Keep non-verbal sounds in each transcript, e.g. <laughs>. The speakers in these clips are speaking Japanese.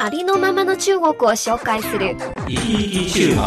ありのままの中国を紹介する。生き生き中国。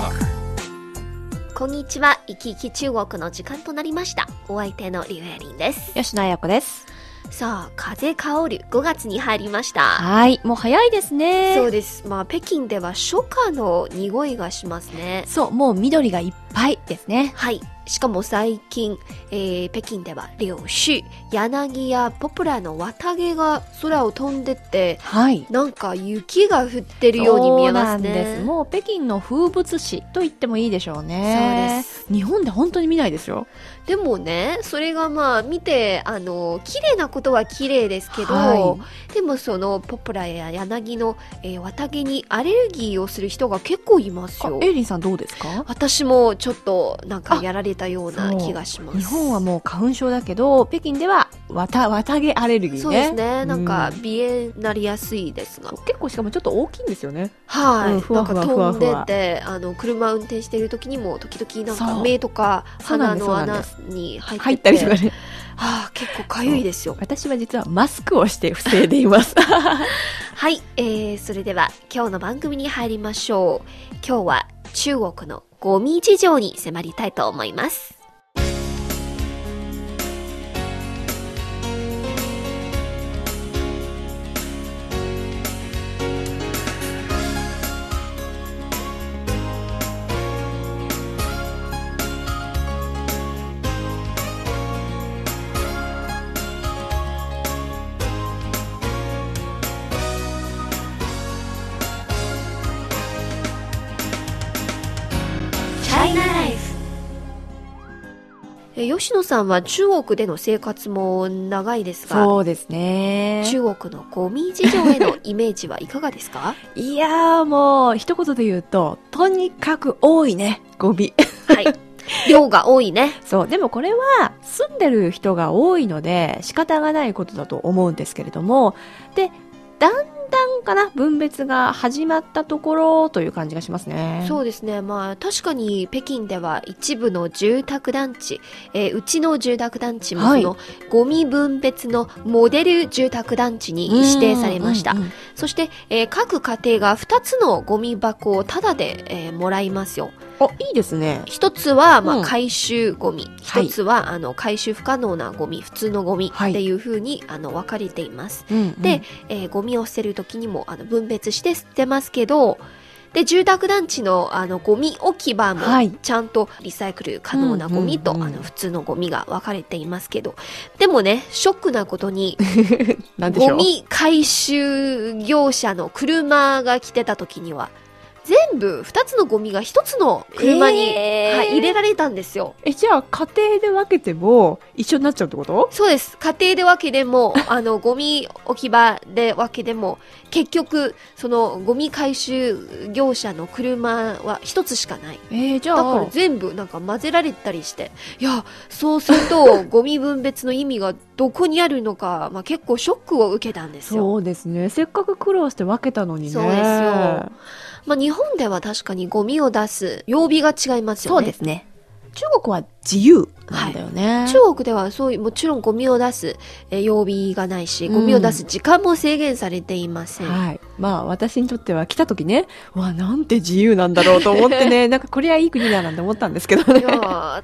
こんにちは。生き生き中国の時間となりました。お相手のリュウエリンです。吉野彩子です。さあ風香る5月に入りました。はい。もう早いですね。そうです。まあ北京では初夏の匂いがしますね。そう、もう緑がいっぱいですね。はいしかも最近、えー北京では柳樹柳やポプラの綿毛が空を飛んでってはい。なんか雪が降ってるように見えますねです。もう北京の風物詩と言ってもいいでしょうね。そうです。日本で本当に見ないですよ。でもねそれがまあ見てあの綺麗なことは綺麗ですけど、はでもそのポプラや柳の、えー綿毛にアレルギーをする人が結構いますよあエイリンさんどうですか？私もちょっとなんかやられたような気がします。日本はもう花粉症だけど、北京では綿、綿毛アレルギーね。そうですね。なんかうん鼻炎になりやすいですが、結構しかもちょっと大きいんですよね。はい、うんふわふわなんか飛んでてあの車運転してる時にも時々なんか目とか鼻の穴に入ったりとかね。は <laughs> あ、結構かゆいですよ。私は実はマスクをして防いでいます。<laughs> はい、えー、それでは今日の番組に入りましょう。今日は中国のゴミ事情に迫りたいと思います。吉野さんは中国での生活も長いですが、そうですね。中国のゴミ事情へのイメージはいかがですか？<laughs> いやーもう、一言で言うと、とにかく多いね、ゴミ。はい。量が多いね。<laughs> そう、でもこれは、住んでる人が多いので、仕方がないことだと思うんですけれども、で、だんだんかな、分別が始まったところという感じがしますね。そうですね。まあ確かに北京では一部の住宅団地、えーうちの住宅団地もはいそのゴミ分別のモデル住宅団地に指定されましたうん。うんうんそして、えー各家庭が2つのゴミ箱をタダで、えーもらいますよ。あ、いいですね。一つは、まあ、うん回収ゴミ。はい一つは、あの、回収不可能なゴミ、普通のゴミはいっていう風に、あの、分かれています。うんうんで、えーゴミを捨てる時にも、あの、分別して捨てますけど、で、住宅団地の、あの、ゴミ置き場もはい、ちゃんとリサイクル可能なゴミと、あの、普通のゴミが分かれていますけど、でもね、ショックなことに。<laughs> ゴミ回収業者の車が来てた時には、全部2つのゴミが1つの車に、えーはい、入れられたんですよ。え、じゃあ、家庭で分けても一緒になっちゃうってこと？そうです。家庭で分けでも、<laughs> あの、ゴミ置き場で分けでも、結局、そのゴミ回収業者の車は1つしかない。えー、じゃだからあ、全部なんか混ぜられたりして、いや、そうすると、<laughs> ゴミ分別の意味がどこにあるのか、まあ結構ショックを受けたんですよ。そうですね。せっかく苦労して分けたのにね。そうですよまあ日本では確かにゴミを出す曜日が違いますよね。そうですね。中国は自由なんだよね。中国ではそういう、もちろんゴミを出す、えー曜日がないし、うんゴミを出す時間も制限されていません。はい。まあ私にとっては来た時ね、うわ、なんて自由なんだろうと思ってね、<laughs> なんかこれはいい国だなんて思ったんですけどね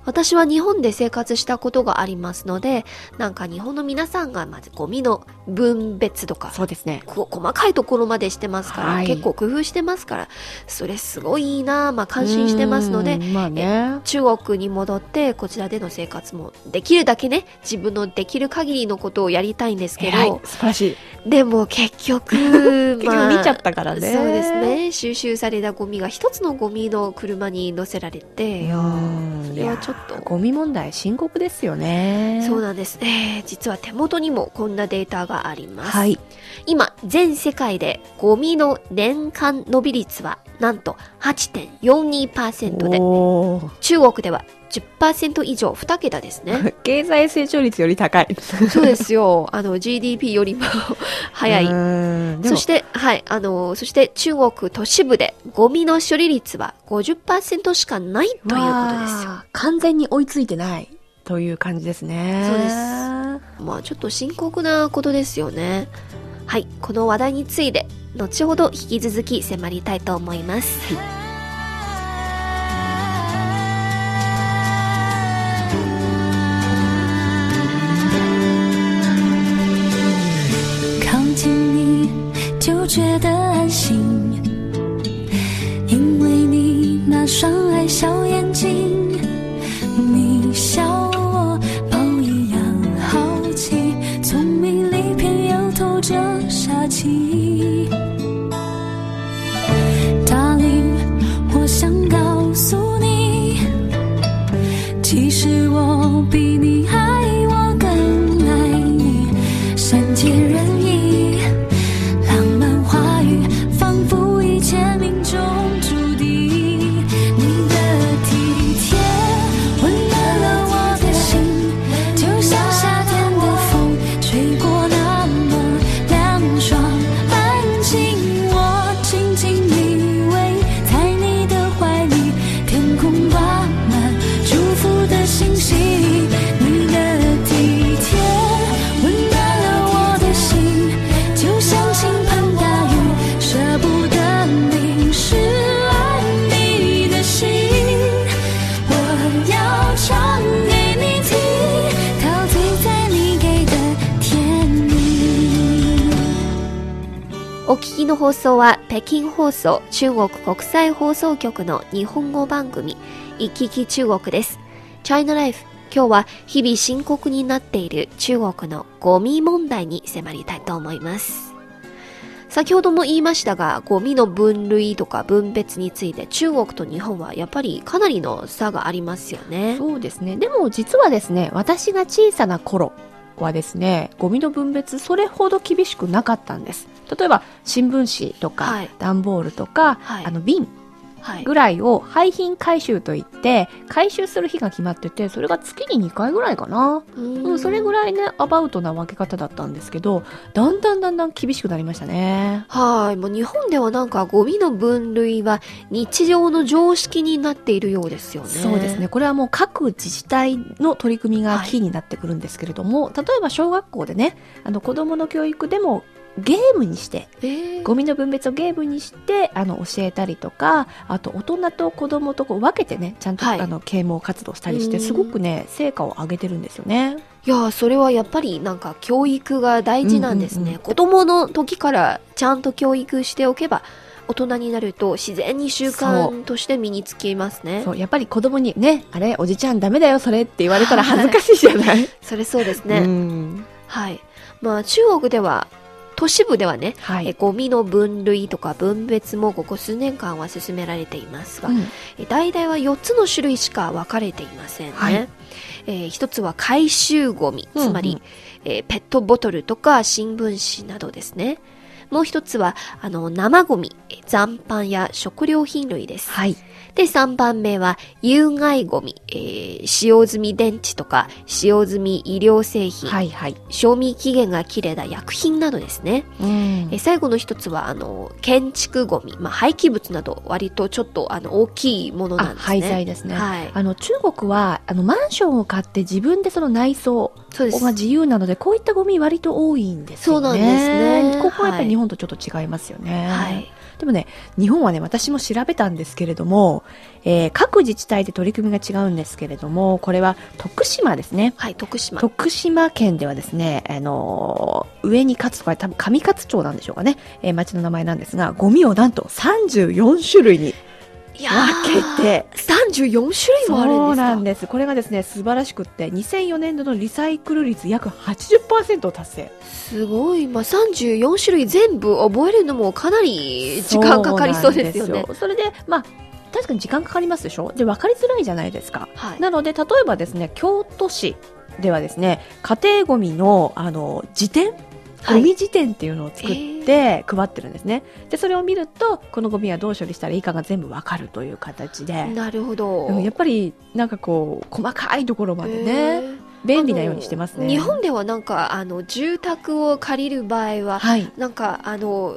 私は日本で生活したことがありますので、なんか日本の皆さんがまずゴミの分別とか、そうですね。こ細かいところまでしてますから、はい結構工夫してますから、それすごいいいなまあ感心してますのでう、んまあね。中国に戻ってこちらでの生活もできるだけね自分のできる限りのことをやりたいんですけど。素晴らしい。でも結局 <laughs> 局ま見ちゃったからね。そうです。ね。収集されたゴミが一つのゴミの車に乗せられて、それはちょっとゴミ問題深刻ですよね。そうなんですね。実は手元にもこんなデータがあります。はい。今、全世界でゴミの年間伸び率はなんと8.42%で、中国では10%以上2桁ですね。<laughs> 経済成長率より高い。そうですよ。あの GDP よりも早い。いそして、はい、あの、そして中国都市部でゴミの処理率は50%しかないということですよ。完全に追いついてないという感じですね。そうですまあちょっと深刻なことですよね。はい、この話題について、後ほど引き続き迫りたいと思います。靠近你就觉得安心，因为你那双爱笑眼睛，你笑我宝一样好奇，聪明里偏又透着傻气。お聞きの放送は北京放送中国国際放送局の日本語番組行き来中国です。China Life 今日は日々深刻になっている中国のゴミ問題に迫りたいと思います。先ほども言いましたが、ゴミの分類とか分別について中国と日本はやっぱりかなりの差がありますよね。そうですね。でも実はですね、私が小さな頃はですね、ゴミの分別それほど厳しくなかったんです。例えば新聞紙とか、はい段ボールとか、はいあの瓶はい。ぐらいを廃品回収といって、回収する日が決まってて、それが月に2回ぐらいかな。うん、それぐらい。ね、アバウトな分け方だったんですけど、だんだんだんだん厳しくなりましたね。はい。もう日本ではなんかゴミの分類は日常の常識になっているようですよね。そうですね。。これはもう各自治体の取り組みがはいキーになってくるんですけれども、例えば小学校でね、あの子供の教育でもゲームにして、えー。ゴミの分別をゲームにして、あの、教えたりとか、あと大人と子供とこう分けてね、ちゃんと、はい。あの、啓蒙活動したりして、うん。すごくね、成果を上げてるんですよね。いやーそれはやっぱりなんか教育が大事なんですね、うんうん。うん子供の時からちゃんと教育しておけば大人になると自然に習慣として身につきますね。そう、やっぱり子供にね、あれ、おじちゃんダメだよ、それって言われたら恥ずかしいじゃない、それそうですね、うん。はい。まあ中国では都市部ではね、えはい。ゴミの分類とか分別もここ数年間は進められていますが、うんえ大体は4つの種類しか分かれていませんね。はいえー一つは回収ゴミ、つまり、うんうんえーペットボトルとか新聞紙などですね。もう一つは、あの、生ゴミ、えー残飯や食料品類です。はい。で、3番目は、有害ゴミ、えー使用済み電池とか、使用済み医療製品、はい、はい。賞味期限が切れた薬品などですね。うんえ最後の一つは、あの、建築ゴミ、まあ、廃棄物など、割とちょっと、あの、大きいものなんあ、ですね。廃材ですね。はい。あの、中国は、あの、マンションを買って自分でその内装そうです。が自由なので、こういったゴミ割と多いんですよね。そうなんですねここはやっぱはいり日本とちょっと違いますよね。はい。でもね、日本はね、私も調べたんですけれども、えー各自治体で取り組みが違うんですけれども、これは徳島ですね。はい、徳島。徳島県ではですね、あのー上に勝とか多分上勝町なんでしょうかね、えー町の名前なんですが、ゴミをなんと34種類に分けて。34種類もあるんですか？そうなんです。これがですね素晴らしくって2004年度のリサイクル率約80%を達成。すごい、まあ、34種類全部覚えるのもかなり時間かかりそうですよね。それでまあ確かに時間かかりますでしょ？で分かりづらいじゃないですか。はい。なので例えばですね京都市ではですね家庭ゴミのあの辞典はいゴミ辞典っていうのを作って配ってるんですね、でそれを見るとこのゴミはどう処理したらいいかが全部わかるという形で、なるほど、うんやっぱりなんかこう細かいところまでへねー。便利なようにしてますね。日本ではなんかあの住宅を借りる場合は、はい。なんかあの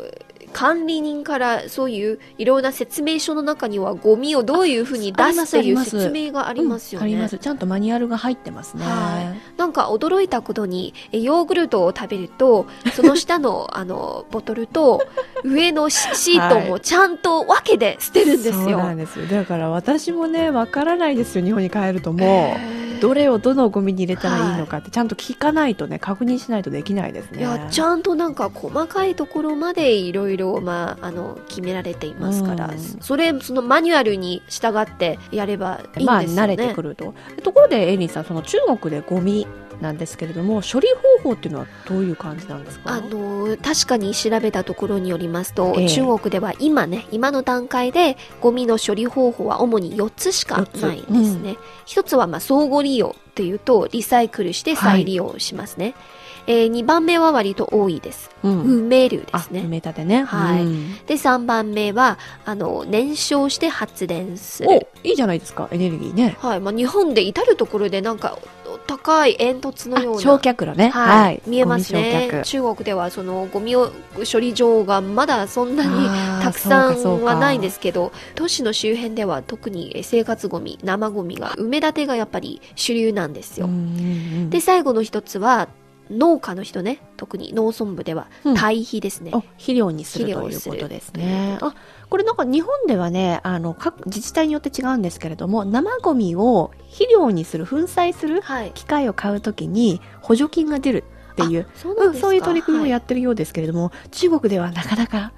管理人からそういういろんな説明書の中にはゴミをどういうふうに出すっていう説明がありますよね。うんちゃんとマニュアルが入ってますね、はなんか驚いたことにえヨーグルトを食べると <laughs> その下のあのボトルと上のシシートもちゃんと分けで捨てるんですそうよ。なんですよ。だから私もねわからないですよ日本に帰るとも。うどれをどのゴミに入れたらいいのかってちゃんと聞かないとね確認しないとできないですね。いやちゃんとなんか細かいところまでいろいろまああの決められていますから、うん。それそのマニュアルに従ってやればいいんですよね。まあ慣れてくると。でところでエイリーさんその中国でゴミなんですけれども処理方法っていうのはどういう感じなんですか？あの確かに調べたところによりますと、ええ。中国では今ね今の段階でゴミの処理方法は主に4つしかないんですね、一つはまあ相互利用っていうとリサイクルして再利用しますね、え2番目は割と多いです。うん。埋めるであすね。埋め立てね。はい。うん。で3番目はあの燃焼して発電すおるいいじゃないですか。エネルギーね。はい。まあ、日本で至る所でなんか高い煙突のような。あ焼却炉ね。はい、見えますね。中国ではそのゴミを処理場がまだそんなにたくさんかはないんですけど都市の周辺では特に生活ゴミ生ゴミが埋め立てがやっぱり主流なんですよ、で最後の一つは農家の人ね特に農村部ではうん。堆肥ですね、お肥料にする肥ということですね。あこれなんか日本ではねあの各自治体によって違うんですけれども生ゴミを肥料にする粉砕するはい。機械を買うときに補助金が出るっていうあそうそういう取り組みをやはってるようですけれども、中国ではなかなか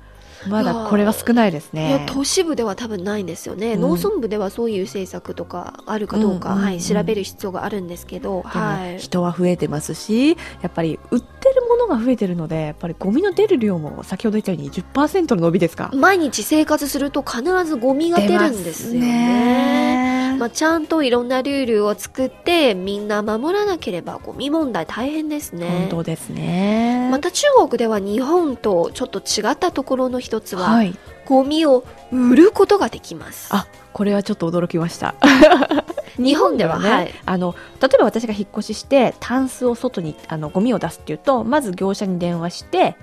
まだこれは少ないですねや。都市部では多分ないんですよね、うん農村部ではそういう政策とかあるかどうか、うんうんうんはい、調べる必要があるんですけど、はい、人は増えてますしやっぱり売ってるものが増えてるのでやっぱりゴミの出る量も先ほど言ったように10%の伸びですか毎日生活すると必ずゴミが出るんですよね。まあ、ちゃんといろんなルールを作ってみんな守らなければゴミ問題大変ですね本。当ですね。また中国では日本とちょっと違ったところの一つは、はい。ゴミを売ることができます。あ、これはちょっと驚きました。<laughs> 日本ではね、はいあの例えば私が引っ越ししてタンスを外にあのゴミを出すっていうとまず業者に電話して、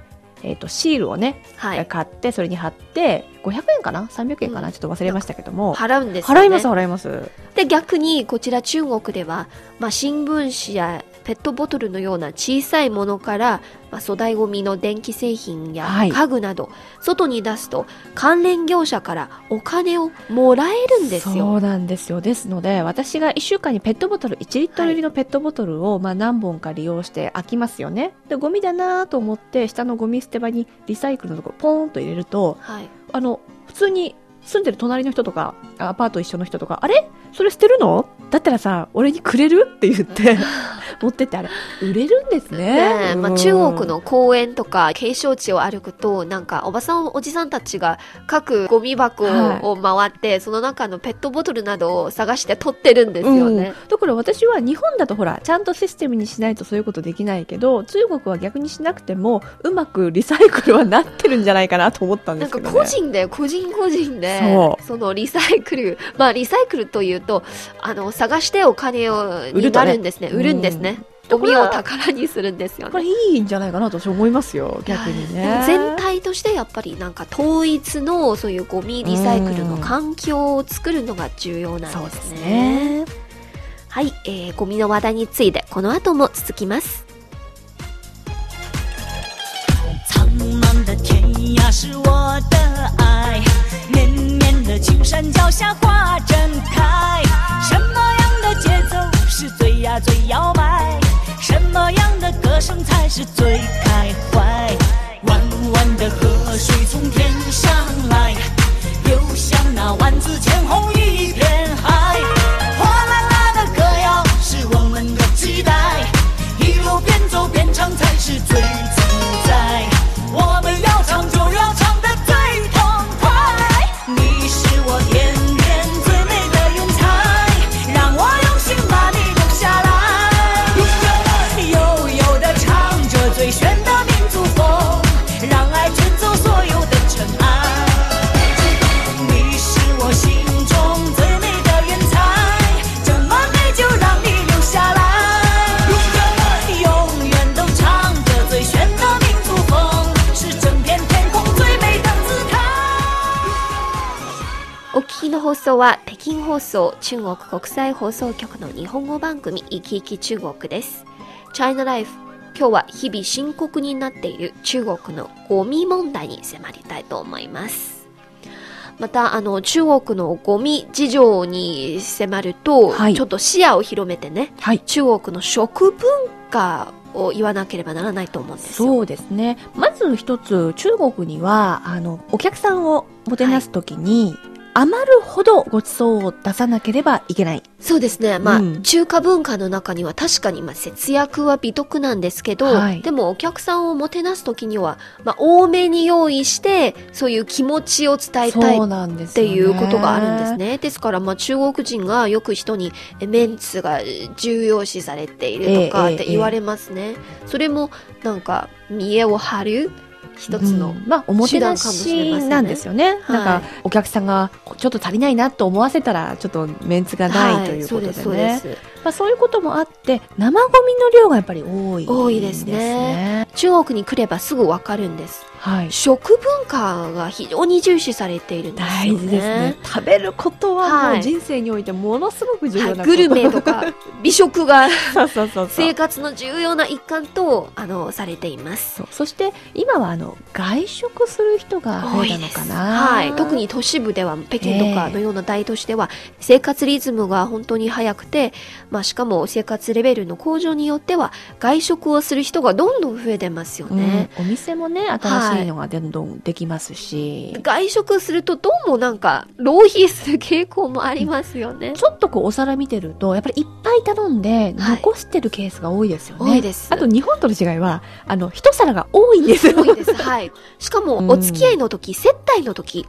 えー、とシールをね、はい。買ってそれに貼って500円かな？300円かな、うんちょっと忘れましたけども、払うんですよね。払います払いますで逆にこちら中国では、まあ、新聞紙やペットボトルのような小さいものから、まあ、粗大ゴミの電気製品やはい。家具など、外に出すと関連業者からお金をもらえるんですそよ。うなんですよ。ですので私が1週間にペットボトル1リットル入りのペットボトルを、まあ、何本か利用して飽きますよね。でゴミだなと思って下のゴミ捨て場にリサイクルのところポーンと入れるとはい、あの普通に住んでる隣の人とかアパート一緒の人とかあれ？それ捨てるの？だったらさ俺にくれる？って言って <laughs> 持ってってあれ。売れるんですね。ねえまあ、うん。中国の公園とか景勝地を歩くとなんかおばさんおじさんたちが各ゴミ箱はい。を回って、その中のペットボトルなどを探して取ってるんですよね。うん。だから私は日本だとほらちゃんとシステムにしないとそういうことできないけど中国は逆にしなくてもうまくリサイクルはなってるんじゃないかなと思ったんでなんかすけど、ね、個人で個人個人でそう。のリサイクルまあリサイクルというとあの探してお金を売になるんですね。売るんですね、ゴミを宝にするんですよこれねいいんじゃないかなと私思いますよ逆にでね。も全体としてやっぱりなんか統一のそういうゴミリサイクルの環境を作るのが重要なんでそうですすね。ねはい、えー、ゴミの話題についてこの後も続きます。苍茫的天涯是我的爱，绵的青山脚下花正开。什么样的节奏是最呀最摇摆？什么样的歌声才是最开怀？聞きの放送は北京放送中国国際放送局の日本語番組いきいき中国です。China Life 今日は日々深刻になっている中国のゴミ問題に迫りたいと思います。また、あの、中国のゴミ事情に迫ると、はいちょっと視野を広めてね、はい。中国の食文化を言わなければならないと思うんですよ。そうですね。まず一つ、中国には、あの、お客さんをもてなすときに、余るほどご馳走を出さなければいけない。そうですね。まあ、うん中華文化の中には確かに、まあ、節約は美徳なんですけど、はいでもお客さんをもてなすときには、まあ、多めに用意して、そういう気持ちを伝えたいそうっ。ていうことがあるんです。ね。ですから、まあ、中国人がよく人にえメンツが重要視されているとかええって言われますね。それも、なんか、見栄を張る一つの、うんまあ、おもてなしなんですよね。はいなんか、お客さんがちょっと足りないなと思わせたら、ちょっとメンツがないということでね。はい。まあ、そういうこともあって、生ゴミの量がやっぱり多い、多いですね。中国に来ればすぐわかるんです。はい。食文化が非常に重視されているんですよね。大事ですね。食べることはもはいう人生においてものすごく重はい、要なこと、グルメとか <laughs> 美食が生活の重要な一環とあのされています。そして今はあの外食する人が増えたのかなはい、特に都市部では北京とかのような大都市では生活リズムが本当に速くて、まあ、しかも生活レベルの向上によっては外食をする人がどんどん増えてますよね。うん、お店もね新しい。のがどんどんできますし、外食するとどうもなんか浪費する傾向もありますよね。<laughs> ちょっとこうお皿見てるとやっぱりいっぱい頼んではい。残してるケースが多いですよね、多いです。あと日本との違いはあの一皿が多いんですよ。多いです。はい。しかも、うん。お付き合いの時、接待の時、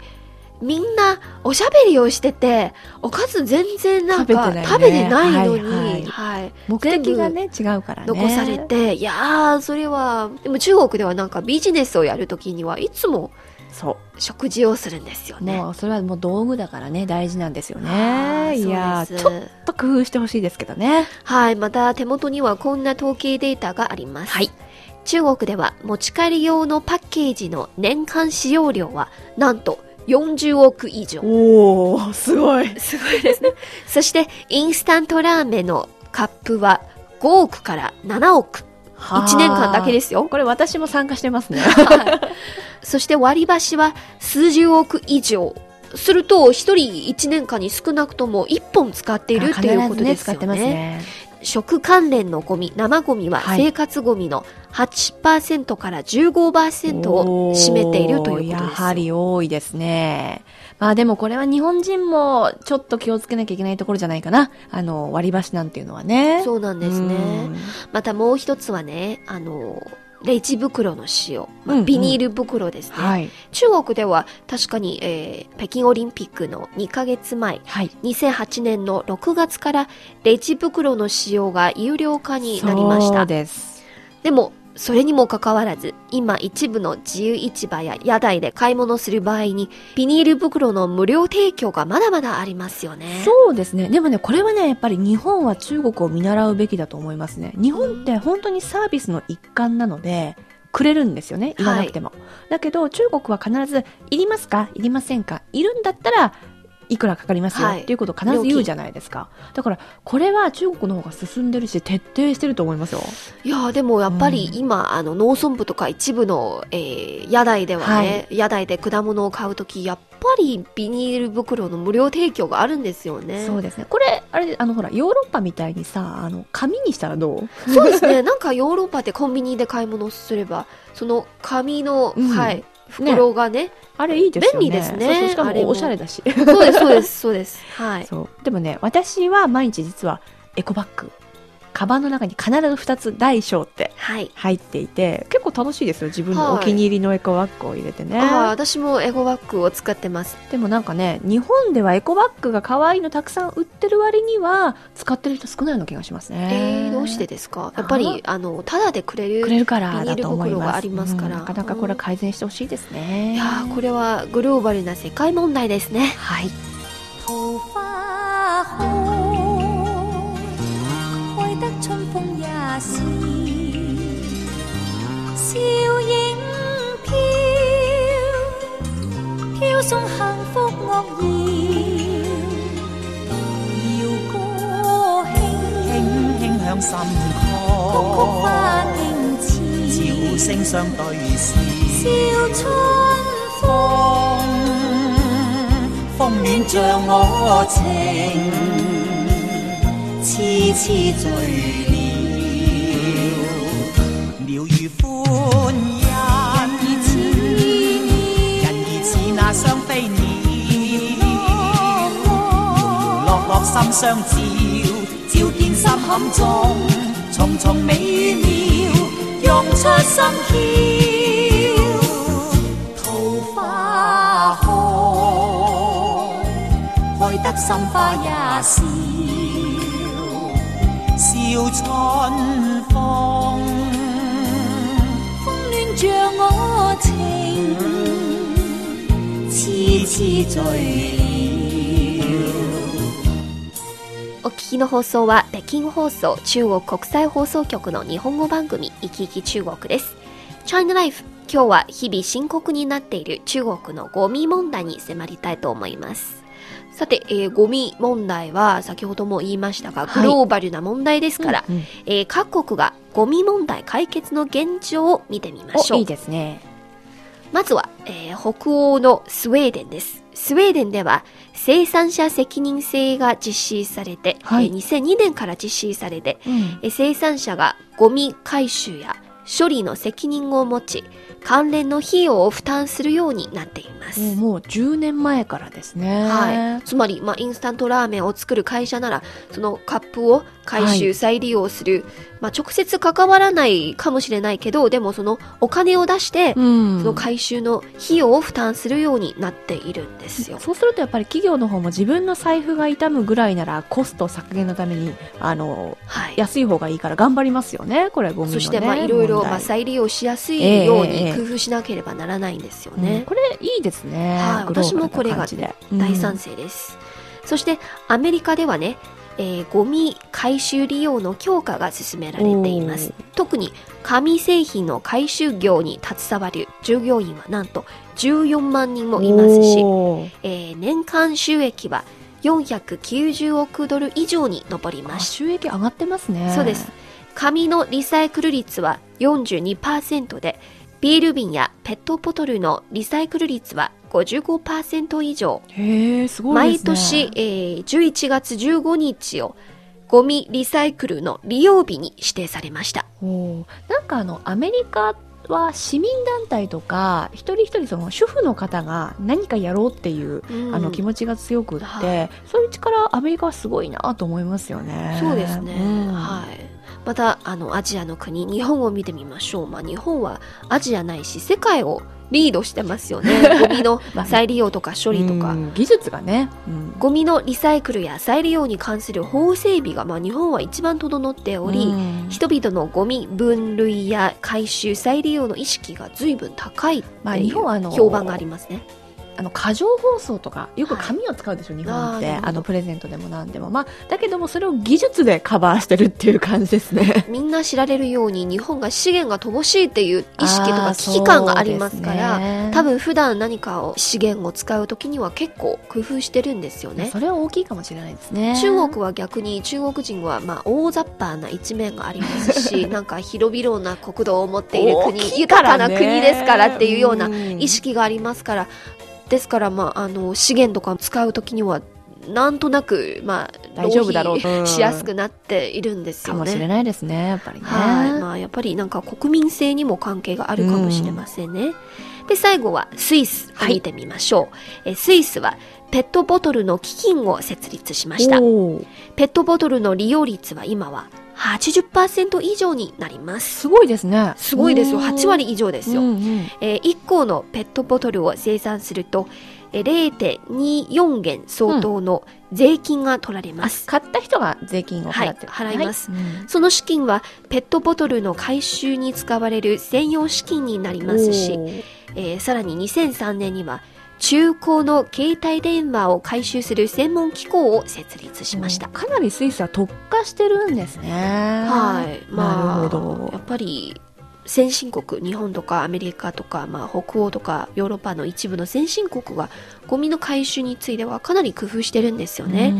みんなおしゃべりをしてて、おかず全然なんか食べてないね食べてないのに、はいはい。目的がね違うからね残されて、いやー、それは、でも中国ではなんかビジネスをやるときにはいつもそ食事をするんですようね。もうそれはもう道具だからね大事なんですよはねいやそうですーちょっと工夫してほしいですけどねはい。また手元にはこんな統計データがあります。はい。中国では持ち帰り用のパッケージの年間使用量はなんと40億以上。おおすごいすごいですね。<laughs> そして、インスタントラーメンのカップは5億から7億。1年間だけですよ。これ私も参加してますねそして割り箸は数十億以上。すると、一人一年間に少なくとも1本使っているっていうことですよね使ってますね。ね食関連のゴミ、生ゴミははい生活ゴミの8%から15%を占めているということですよ。やはり多いですね。まあでもこれは日本人もちょっと気をつけなきゃいけないところじゃないかな。あの、割り箸なんていうのはね。そうなんですね。うんまたもう一つはね、あの、レジ袋の使用。まあうんうんビニール袋ですね。はい。中国では確かに、えー北京オリンピックの2ヶ月前、はい。2008年の6月からレジ袋の使用が有料化になりましそうた。です。でも、それにもかかわらず、今一部の自由市場や屋台で買い物する場合に、ビニール袋の無料提供がまだまだありますよね。そうですね。でもね、これはね、やっぱり日本は中国を見習うべきだと思いますね。日本って本当にサービスの一環なので、くれるんですよね。言わなくても。だけど、中国は必ず、いりますか？いりませんか？いるんだったら、いくらかかりますよ、はいっていうことを必ず言うじゃないですか。だから、これは中国の方が進んでるし、徹底してると思いますよ。いやーでもやっぱりうん今、あの農村部とか一部の、えー屋台ではね、屋台で果物を買うとき、やっぱりビニール袋の無料提供があるんですよね。そうですね。これ、あれ、あの、ほら、ヨーロッパみたいにさ、あの、紙にしたらどう？そうですね。<laughs> なんかヨーロッパでコンビニで買い物すれば、その紙の、うんはい、袋がね、あれいいですよね。便利ですねそうそうしかもおしゃれだし。そうです、そうです、そうです。はい。そう。でもね、私は毎日実はエコバッグ。カバンの中に必ず2つ大小ってはい。入っていて、結構楽しいですよ。自分のはいお気に入りのエコバッグを入れてね。ああ、私もエゴバッグを使ってます。でもなんかね、日本ではエコバッグが可愛いのたくさん売ってる割には、使ってる人少ないような気がしますね。えー、どうしてですか？やっぱり、あの、ただでくれる。くれるからだと思います。ありますからうんなかなかこれは改善してほしいですね。いやーこれはグローバルな世界問題ですね。はい。笑影飘，飘送幸福乐意。摇歌轻轻轻响心旷，曲曲花惊刺，笑声相对笑笑春风。风暖像我情，痴痴醉了。心相照，照见心坎中，重重美妙，用出心竅，桃花开，开得心花也笑，笑春风，风暖着我情，痴痴醉了。聞きの放送は北京放送中国国際放送局の日本語番組「いきいき中国」です。China Life 今日は日々深刻になっている中国のゴミ問題に迫りたいと思います。さて、えーゴミ問題は先ほども言いましたが、はいグローバルな問題ですから、うんうんえー各国がゴミ問題解決の現状を見てみましょう。おいいですね。まずは、えー北欧のスウェーデンです。スウェーデンでは生産者責任制が実施されて、はいえー2002年から実施されて、うんえー生産者がゴミ回収や処理の責任を持ち、関連の費用を負担するようになっています。もうもう10年前からですね。はい。つまり、まあ、インスタントラーメンを作る会社なら、そのカップを回収、はい。再利用する、まあ、直接関わらないかもしれないけど、でもそのお金を出して、うん。その回収の費用を負担するようになっているんですよ。そうするとやっぱり企業の方も自分の財布が痛むぐらいならコスト削減のためにあのはい。安い方がいいから頑張りますよね。これゴミのねそして、まあ、いろいろ、まあ、再利用しやすいようええに工夫しなければならないんですようんね。これいいですね、はい。私もこれが大賛成です。そして、アメリカではね、えーゴミ回収利用の強化が進められています。特に紙製品の回収業に携わる従業員はなんと14万人もいますし、えー年間収益は490億ドル以上に上りまあした。収益上がってますねそうです。紙のリサイクル率は42%で、ビール瓶やペットボトルのリサイクル率は55%以上。へえすごい毎ですね年、えー11月15日をゴミリサイクルの利用日に指定されました。おーなんかあのアメリカは市民団体とか一人一人その主婦の方が何かやろうっていう、うんあの気持ちが強くって、はそういう力アメリカはすごいなと思いますよね。そうですね。うんはい。また、あの、アジアの国、日本を見てみましょう。まあ、日本はアジアないし、世界をリードしてますよね。<laughs> ゴミの再利用とか処理とか。うん技術がね、うんゴミのリサイクルや再利用に関する法整備が、まあ、日本は一番整っており、うん人々のゴミ分類や回収再利用の意識が随分高いってまあいう日本はあの評判がありますね。あの過剰包装とかよく紙を使うでしょ、日本って。あのプレゼントでも何でも。まあだけどもそれを技術でカバーしてるっていう感じですね。みんな知られるように日本が資源が乏しいっていう意識とか危機感がありますから、ね。多分普段何かを資源を使う時には結構工夫してるんですよね。それは大きいかもしれないですね。中国は逆に中国人はまあ大雑把な一面がありますし <laughs> なんか広々な国土を持っている国、大きい豊かな国ですからっていうようなうん。意識がありますから、ですからまああの資源とか使う時にはなんとなくまあ大丈夫だろう。としやすくなっているんですよね。かもしれないですねやっぱりね、はい、まあやっぱりなんか国民性にも関係があるかもしれませんね。で最後はスイスを見てみましょう、えスイスはペットボトルの基金を設立しました。ペットボトルの利用率は今は80%以上になります。すごいですねすごいですよ。うん8割以上ですよ。うんうんえー1個のペットボトルを生産すると、えー0.24元相当の税金が取られます。買った人が税金を払ってる、はい払いますはいうんその資金はペットボトルの回収に使われる専用資金になりますし、えーさらに2003年には中古の携帯電話を回収する専門機構を設立しました。かなりスイスは特化してるんですねはい。まあ、なるほどやっぱり、先進国、日本とかアメリカとか、まあ、北欧とかヨーロッパの一部の先進国がゴミの回収についてはかなり工夫してるんですよね。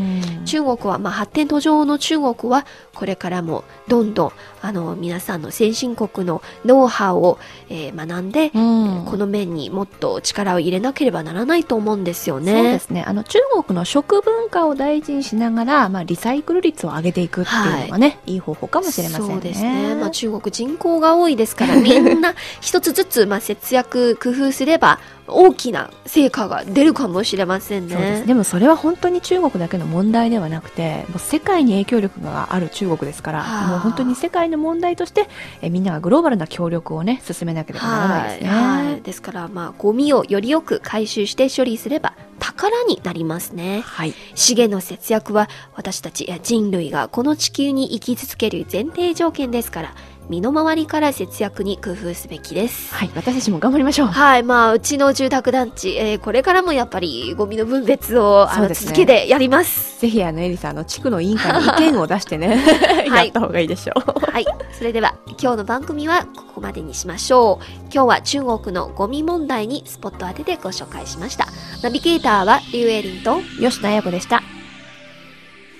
中国は、まあ、発展途上の中国は、これからもどんどん、あの、皆さんの先進国のノウハウを、えー学んで、うんこの面にもっと力を入れなければならないと思うんですよね。そうですね。あの、中国の食文化を大事にしながら、まあ、リサイクル率を上げていくっていうのがね、い、い方法かもしれませんね。そうですね。まあ、中国人口が多いですから、みんな <laughs> 一つずつ、まあ、節約、工夫すれば、大きな成果が出るかもしれませんね。そうです。でもそれは本当に中国だけの問題ではなくて、もう世界に影響力がある中国ですから、はあもう本当に世界の問題として、えみんながグローバルな協力をね、進めなければならないですね。ですから、まあ、ゴミをよりよく回収して処理すれば、宝になりますね。はい。資源の節約は私たちいや人類がこの地球に生き続ける前提条件ですから、身の回りから節約に工夫すべきです。はい。私たちも頑張りましょう。はい。まあ、うちの住宅団地、えーこれからもやっぱりゴミの分別を、あの、続けてやります。ぜひあのエリさんあの地区の委員会に意見を出してね、<laughs> はいやった方がいいでしょう。はい。それでは、今日の番組はここまでにしましょう。今日は中国のゴミ問題にスポット当ててご紹介しました。ナビゲーターはリュウエリンと、吉野彩子でした。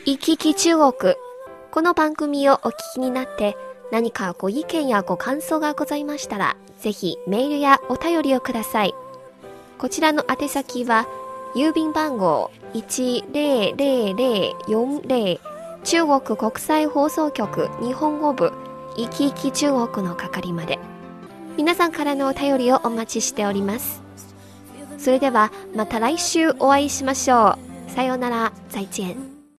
行き来中国。この番組をお聞きになって、何かご意見やご感想がございましたら、ぜひメールやお便りをください。こちらの宛先は、郵便番号100040中国国際放送局日本語部行き来中国の係まで。皆さんからのお便りをお待ちしております。それではまた来週お会いしましょう。さようなら、再见。